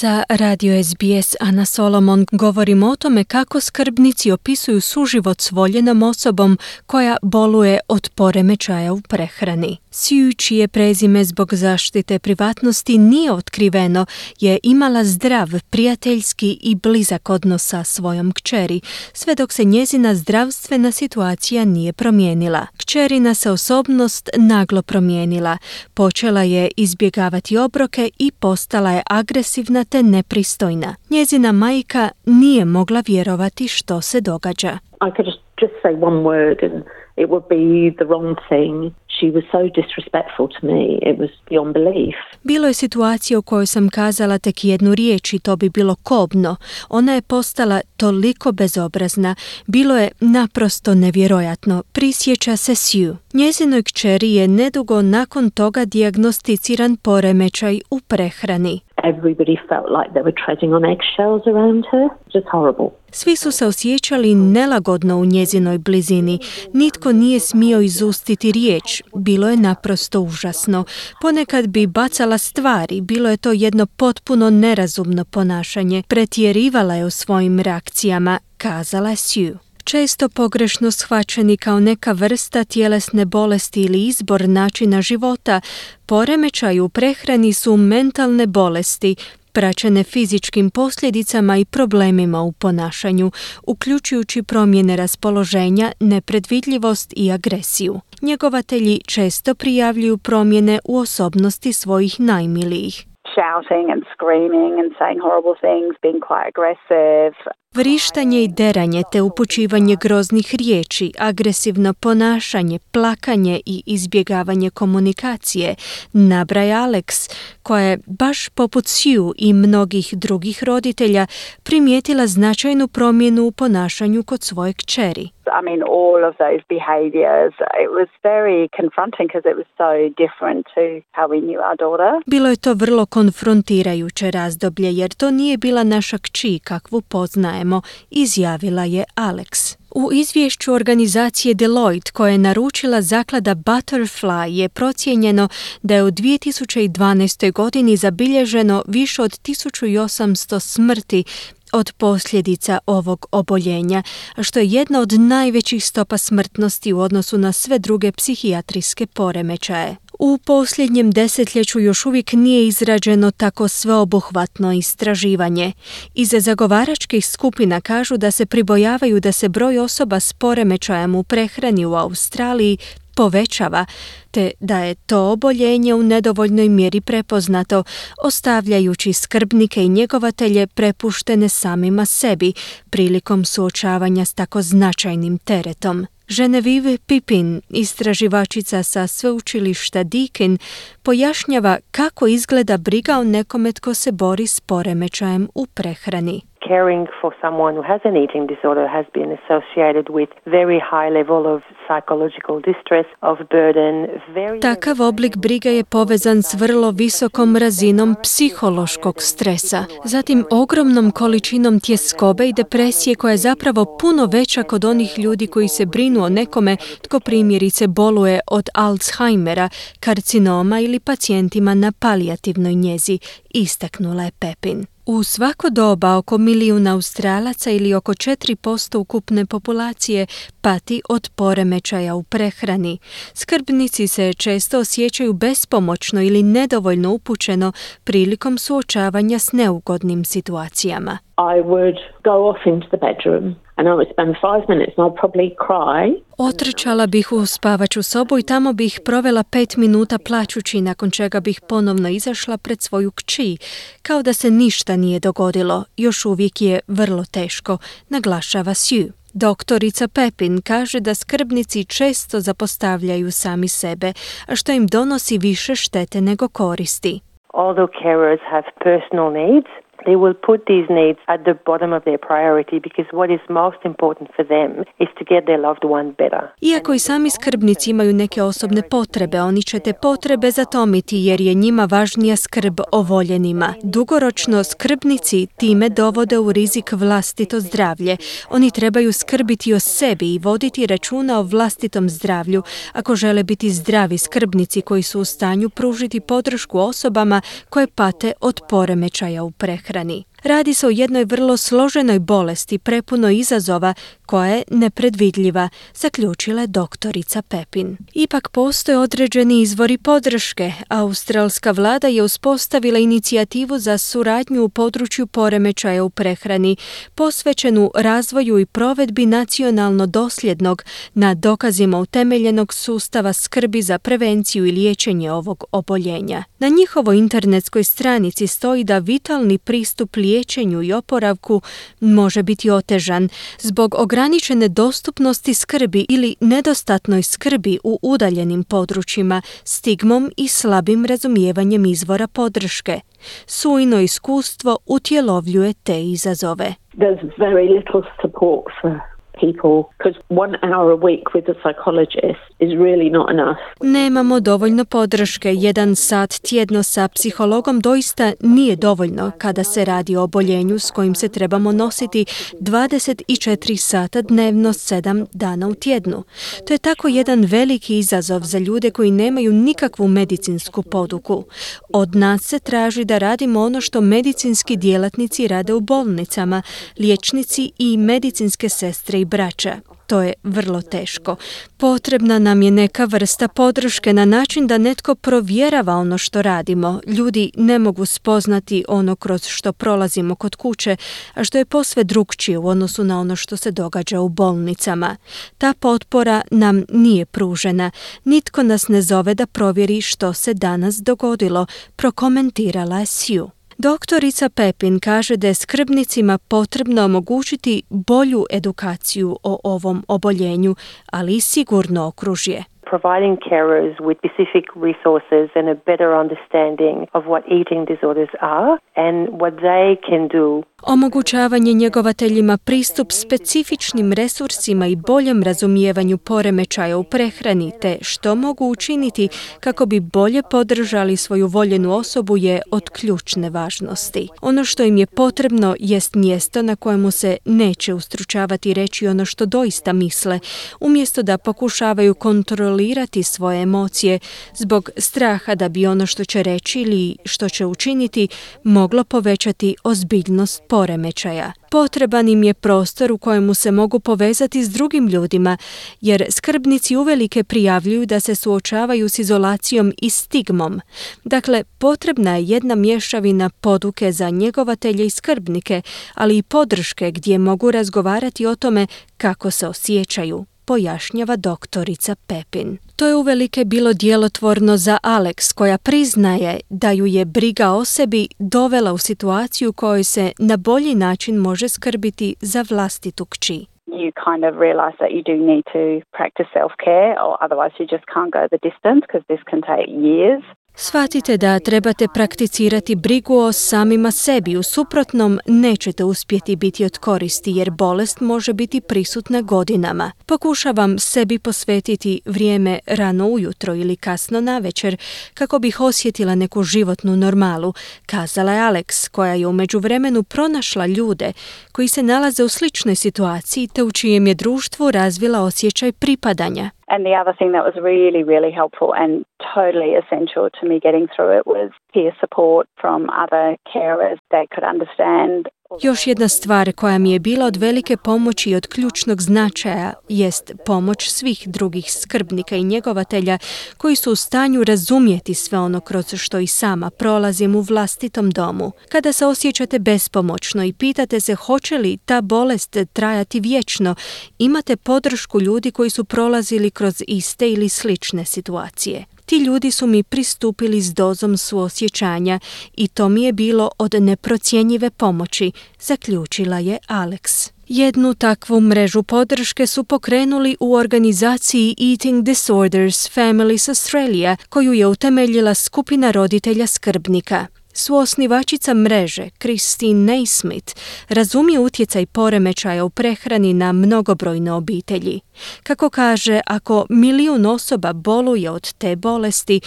Za radio SBS Ana Solomon govorimo o tome kako skrbnici opisuju suživot s voljenom osobom koja boluje od poremećaja u prehrani. Siju, čije prezime zbog zaštite privatnosti nije otkriveno, je imala zdrav, prijateljski i blizak odnos sa svojom kćeri, sve dok se njezina zdravstvena situacija nije promijenila. Kćerina se osobnost naglo promijenila. Počela je izbjegavati obroke i postala je agresivna te nepristojna. Njezina majka nije mogla vjerovati što se događa. I could just, say one word and it would be the wrong thing. She was so disrespectful to me, it was beyond belief. Bilo je situacija u kojoj sam kazala tek jednu riječ i to bi bilo kobno. Ona je postala toliko bezobrazna. Bilo je naprosto nevjerojatno. Prisjeća se Sue. Njezinoj kćeri je nedugo nakon toga dijagnosticiran poremećaj u prehrani. Everybody felt like they were treading on eggshells around her. Just horrible. Svi su se osjećali nelagodno u njezinoj blizini. Nitko nije smio izustiti riječ. Bilo je naprosto užasno. Ponekad bi bacala stvari. Bilo je to jedno potpuno nerazumno ponašanje. Pretjerivala je u svojim reakcijama, kazala Sue često pogrešno shvaćeni kao neka vrsta tjelesne bolesti ili izbor načina života, poremećaj u prehrani su mentalne bolesti, praćene fizičkim posljedicama i problemima u ponašanju, uključujući promjene raspoloženja, nepredvidljivost i agresiju. Njegovatelji često prijavljuju promjene u osobnosti svojih najmilijih. saying horrible things, being quite aggressive, Vrištanje i deranje te upućivanje groznih riječi, agresivno ponašanje, plakanje i izbjegavanje komunikacije, nabraja Alex, koja je, baš poput Sue i mnogih drugih roditelja, primijetila značajnu promjenu u ponašanju kod svoje kćeri. I mean, all of those behaviors, it was very confronting because it was so different to how we knew our daughter. Bilo je to vrlo konfrontirajuće razdoblje jer to nije bila naša kći kakvu poznajemo, izjavila je Alex. U izvješću organizacije Deloitte koje je naručila zaklada Butterfly je procijenjeno da je u 2012. godini zabilježeno više od 1800 smrti od posljedica ovog oboljenja, što je jedna od najvećih stopa smrtnosti u odnosu na sve druge psihijatrijske poremećaje. U posljednjem desetljeću još uvijek nije izrađeno tako sveobuhvatno istraživanje. Iza zagovaračkih skupina kažu da se pribojavaju da se broj osoba s poremećajem u prehrani u Australiji povećava, te da je to oboljenje u nedovoljnoj mjeri prepoznato, ostavljajući skrbnike i njegovatelje prepuštene samima sebi prilikom suočavanja s tako značajnim teretom. Genevieve Pipin, istraživačica sa sveučilišta Deakin, pojašnjava kako izgleda briga o nekome tko se bori s poremećajem u prehrani. Caring for someone who has an eating disorder has been associated with very high level of psychological distress, of burden, very Takav oblik briga je povezan s vrlo visokom razinom psihološkog stresa, zatim ogromnom količinom tjeskobe i depresije koja je zapravo puno veća kod onih ljudi koji se brinu o nekome tko primjerice boluje od Alzheimera, karcinoma ili pacijentima na palijativnoj njezi, istaknula je Pepin. U svako doba oko milijuna Australaca ili oko 4% ukupne populacije pati od poremećaja u prehrani. Skrbnici se često osjećaju bespomoćno ili nedovoljno upućeno prilikom suočavanja s neugodnim situacijama. I would go off into the bedroom Otrčala bih u spavaću sobu i tamo bih provela pet minuta plaćući, nakon čega bih ponovno izašla pred svoju kći, kao da se ništa nije dogodilo. Još uvijek je vrlo teško, naglašava Sue. Doktorica Pepin kaže da skrbnici često zapostavljaju sami sebe, a što im donosi više štete nego koristi. Although carers have personal needs, they will put these needs at the bottom of their priority because what is most important for them is to get their loved one better. Iako i sami skrbnici imaju neke osobne potrebe, oni će te potrebe zatomiti jer je njima važnija skrb o voljenima. Dugoročno skrbnici time dovode u rizik vlastito zdravlje. Oni trebaju skrbiti o sebi i voditi računa o vlastitom zdravlju ako žele biti zdravi skrbnici koji su u stanju pružiti podršku osobama koje pate od poremećaja u prehrani. البحراني Radi se o jednoj vrlo složenoj bolesti, prepuno izazova, koja je nepredvidljiva, zaključila je doktorica Pepin. Ipak postoje određeni izvori podrške. Australska vlada je uspostavila inicijativu za suradnju u području poremećaja u prehrani, posvećenu razvoju i provedbi nacionalno dosljednog na dokazima utemeljenog sustava skrbi za prevenciju i liječenje ovog oboljenja. Na njihovoj internetskoj stranici stoji da vitalni pristup liječenju i oporavku može biti otežan zbog ograničene dostupnosti skrbi ili nedostatnoj skrbi u udaljenim područjima, stigmom i slabim razumijevanjem izvora podrške. Sujno iskustvo utjelovljuje te izazove. There's very little support people because one hour a week with a psychologist is really not enough. Nemamo dovoljno podrške. Jedan sat tjedno sa psihologom doista nije dovoljno kada se radi o oboljenju s kojim se trebamo nositi 24 sata dnevno 7 dana u tjednu. To je tako jedan veliki izazov za ljude koji nemaju nikakvu medicinsku poduku. Od nas se traži da radimo ono što medicinski djelatnici rade u bolnicama, liječnici i medicinske sestre i braća. To je vrlo teško. Potrebna nam je neka vrsta podrške na način da netko provjerava ono što radimo. Ljudi ne mogu spoznati ono kroz što prolazimo kod kuće, a što je posve drugčije u odnosu na ono što se događa u bolnicama. Ta potpora nam nije pružena. Nitko nas ne zove da provjeri što se danas dogodilo, prokomentirala je. Doktorica Pepin kaže da je skrbnicima potrebno omogućiti bolju edukaciju o ovom oboljenju, ali i sigurno okružje. Providing carers with specific resources and a better understanding of what eating disorders are and what they can do Omogućavanje njegovateljima pristup specifičnim resursima i boljem razumijevanju poremećaja u prehrani te što mogu učiniti kako bi bolje podržali svoju voljenu osobu je od ključne važnosti. Ono što im je potrebno jest mjesto na kojemu se neće ustručavati reći ono što doista misle, umjesto da pokušavaju kontrolirati svoje emocije zbog straha da bi ono što će reći ili što će učiniti moglo povećati ozbiljnost poremećaja. Potreban im je prostor u kojemu se mogu povezati s drugim ljudima, jer skrbnici uvelike prijavljuju da se suočavaju s izolacijom i stigmom. Dakle, potrebna je jedna mješavina poduke za njegovatelje i skrbnike, ali i podrške gdje mogu razgovarati o tome kako se osjećaju pojašnjava doktorica Pepin. To je uvelike bilo djelotvorno za Alex koja priznaje da ju je briga o sebi dovela u situaciju kojoj se na bolji način može skrbiti za vlastitu kći. You kind of realize that you do need to practice self-care or otherwise you just can't go the distance because this can take years. Shvatite da trebate prakticirati brigu o samima sebi, u suprotnom nećete uspjeti biti od koristi jer bolest može biti prisutna godinama. Pokušavam sebi posvetiti vrijeme rano ujutro ili kasno na večer kako bih osjetila neku životnu normalu, kazala je Alex koja je u međuvremenu pronašla ljude koji se nalaze u sličnoj situaciji te u čijem je društvu razvila osjećaj pripadanja. And the other thing that was really, really helpful and totally essential to me getting through it was peer support from other carers that could understand Još jedna stvar koja mi je bila od velike pomoći i od ključnog značaja jest pomoć svih drugih skrbnika i njegovatelja koji su u stanju razumjeti sve ono kroz što i sama prolazim u vlastitom domu. Kada se osjećate bespomoćno i pitate se hoće li ta bolest trajati vječno, imate podršku ljudi koji su prolazili kroz iste ili slične situacije. Ti ljudi su mi pristupili s dozom suosjećanja i to mi je bilo od neprocjenjive pomoći, zaključila je Alex. Jednu takvu mrežu podrške su pokrenuli u organizaciji Eating Disorders Families Australia, koju je utemeljila skupina roditelja skrbnika. Suosnivačica mreže, Christine Naismith, razumije utjecaj poremećaja u prehrani na mnogobrojne obitelji. Kako kaže, ako milijun osoba boluje od te bolesti,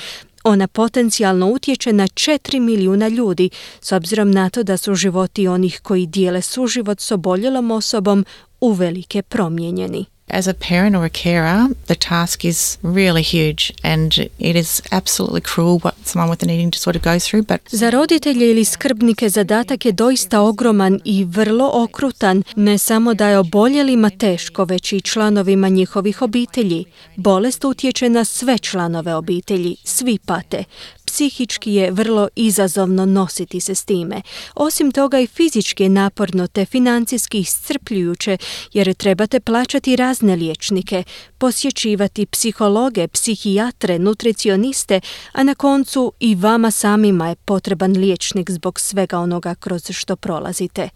ona potencijalno utječe na 4 milijuna ljudi, s obzirom na to da su životi onih koji dijele suživot s oboljelom osobom uvelike promijenjeni. As a parent or a carer, the task is really huge and it is absolutely cruel what someone with an eating disorder goes through. But Za roditelje ili skrbnike zadatak je doista ogroman i vrlo okrutan, ne samo da je oboljelima teško, već i članovima njihovih obitelji. Bolest utječe na sve članove obitelji, svi pate. Psihički je vrlo izazovno nositi se s time. Osim toga i fizički je naporno te financijski iscrpljujuće jer trebate plaćati razne liječnike, posjećivati psihologe, psihijatre, nutricioniste, a na koncu i vama samima je potreban liječnik zbog svega onoga kroz što prolazite.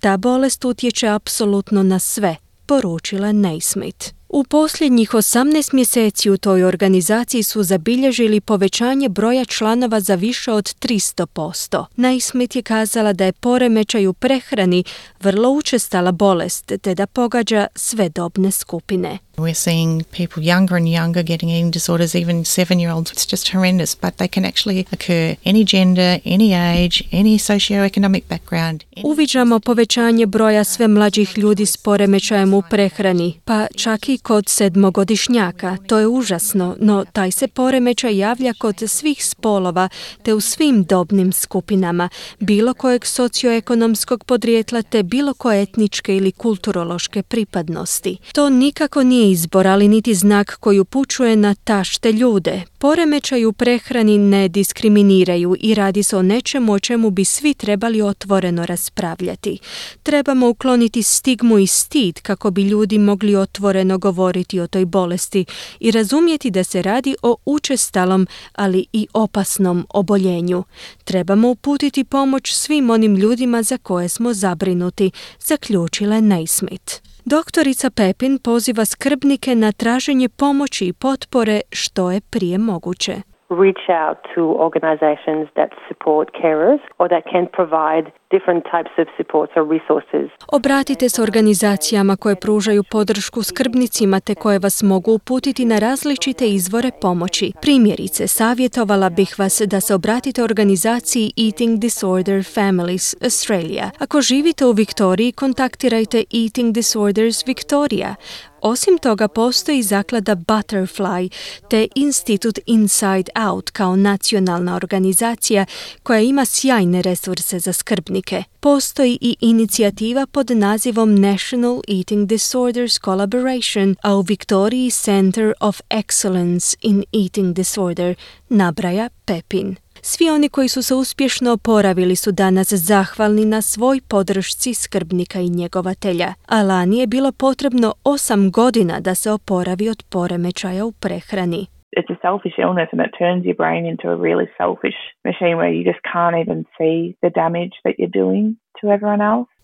Ta bolest utječe apsolutno na sve, poručila Naismith. U posljednjih 18 mjeseci u toj organizaciji su zabilježili povećanje broja članova za više od 300%. Naismith je kazala da je poremećaj u prehrani vrlo učestala bolest te da pogađa sve dobne skupine. we're seeing people younger and younger getting eating disorders, even seven year olds. It's just horrendous, but they can actually occur any gender, any age, any socioeconomic background. Uviđamo povećanje broja sve mlađih ljudi s poremećajem u prehrani, pa čak i kod sedmogodišnjaka. To je užasno, no taj se poremećaj javlja kod svih spolova te u svim dobnim skupinama, bilo kojeg socioekonomskog podrijetla te bilo koje etničke ili kulturološke pripadnosti. To nikako nije izbor, ali niti znak koji upućuje na tašte ljude. Poremećaj u prehrani ne diskriminiraju i radi se o nečemu o čemu bi svi trebali otvoreno raspravljati. Trebamo ukloniti stigmu i stid kako bi ljudi mogli otvoreno govoriti o toj bolesti i razumjeti da se radi o učestalom, ali i opasnom oboljenju. Trebamo uputiti pomoć svim onim ljudima za koje smo zabrinuti, zaključila Naismith. Doktorica Pepin poziva skrbnike na traženje pomoći i potpore što je prije moguće. Reach out to organisations that support carers or that can provide different types of supports or resources. Obratite se organizacijama koje pružaju podršku skrbnicima te koje vas mogu uputiti na različite izvore pomoći. Primjerice, savjetovala bih vas da se obratite organizaciji Eating Disorder Families Australia. Ako živite u Viktoriji, kontaktirajte Eating Disorders Victoria. Osim toga postoji zaklada Butterfly te Institut Inside Out kao nacionalna organizacija koja ima sjajne resurse za skrbnike. Postoji i inicijativa pod nazivom National Eating Disorders Collaboration, a u Viktoriji Center of Excellence in Eating Disorder nabraja Pepin. Svi oni koji su se uspješno oporavili su danas zahvalni na svoj podršci skrbnika i njegovatelja. A lani je bilo potrebno osam godina da se oporavi od poremećaja u prehrani. it's a selfish illness and it turns your brain into a really selfish machine where you just can't even see the damage that you're doing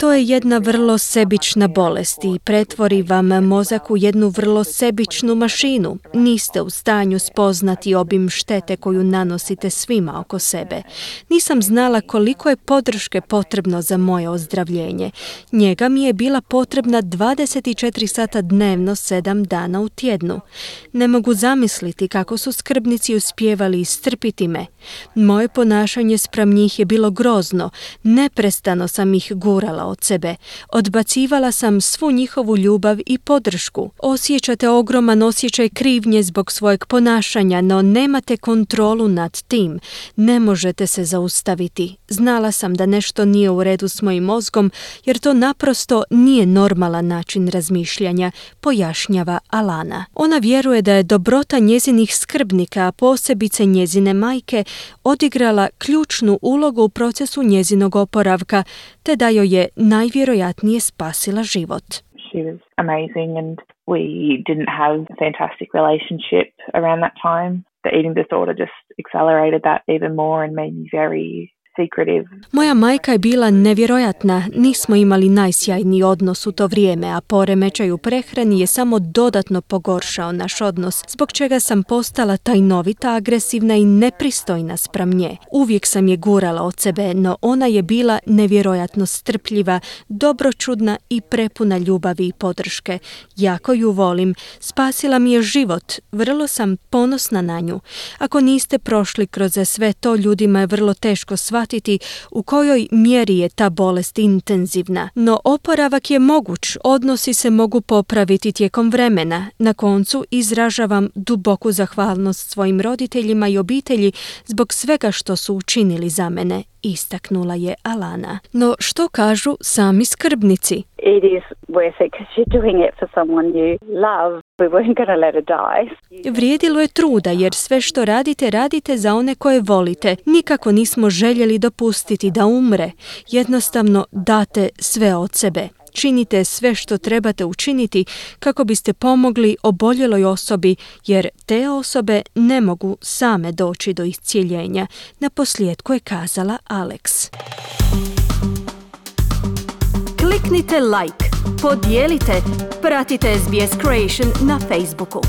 to je jedna vrlo sebična bolest i pretvori vam mozak u jednu vrlo sebičnu mašinu. Niste u stanju spoznati obim štete koju nanosite svima oko sebe. Nisam znala koliko je podrške potrebno za moje ozdravljenje. Njega mi je bila potrebna 24 sata dnevno, 7 dana u tjednu. Ne mogu zamisliti kako su skrbnici uspjevali istrpiti me. Moje ponašanje spram njih je bilo grozno. Neprestano sam ih gurala od sebe. Odbacivala sam svu njihovu ljubav i podršku. Osjećate ogroman osjećaj krivnje zbog svojeg ponašanja, no nemate kontrolu nad tim. Ne možete se zaustaviti. Znala sam da nešto nije u redu s mojim mozgom, jer to naprosto nije normalan način razmišljanja, pojašnjava Alana. Ona vjeruje da je dobrota njezinih skrbnika, a posebice njezine majke, odigrala ključnu ulogu u procesu njezinog oporavka, te da joj je najvjerojatnije spasila život. She was amazing and we didn't have a fantastic relationship around that time. The eating disorder just accelerated that even more and made me very Moja majka je bila nevjerojatna, nismo imali najsjajniji odnos u to vrijeme, a poremećaj u prehrani je samo dodatno pogoršao naš odnos, zbog čega sam postala tajnovita, agresivna i nepristojna spram nje. Uvijek sam je gurala od sebe, no ona je bila nevjerojatno strpljiva, dobročudna i prepuna ljubavi i podrške. Jako ju volim, spasila mi je život, vrlo sam ponosna na nju. Ako niste prošli kroz sve to, ljudima je vrlo teško shvatiti u kojoj mjeri je ta bolest intenzivna. No oporavak je moguć, odnosi se mogu popraviti tijekom vremena. Na koncu izražavam duboku zahvalnost svojim roditeljima i obitelji zbog svega što su učinili za mene, istaknula je Alana. No što kažu sami skrbnici? It is worth it because you're doing it for someone you love. We weren't going to let her die. Vrijedilo je truda jer sve što radite, radite za one koje volite. Nikako nismo željeli dopustiti da umre. Jednostavno date sve od sebe. Činite sve što trebate učiniti kako biste pomogli oboljeloj osobi jer te osobe ne mogu same doći do iscijeljenja. Na posljedku je kazala Alex. Kliknite like, podijelite, pratite SBS Creation na Facebooku.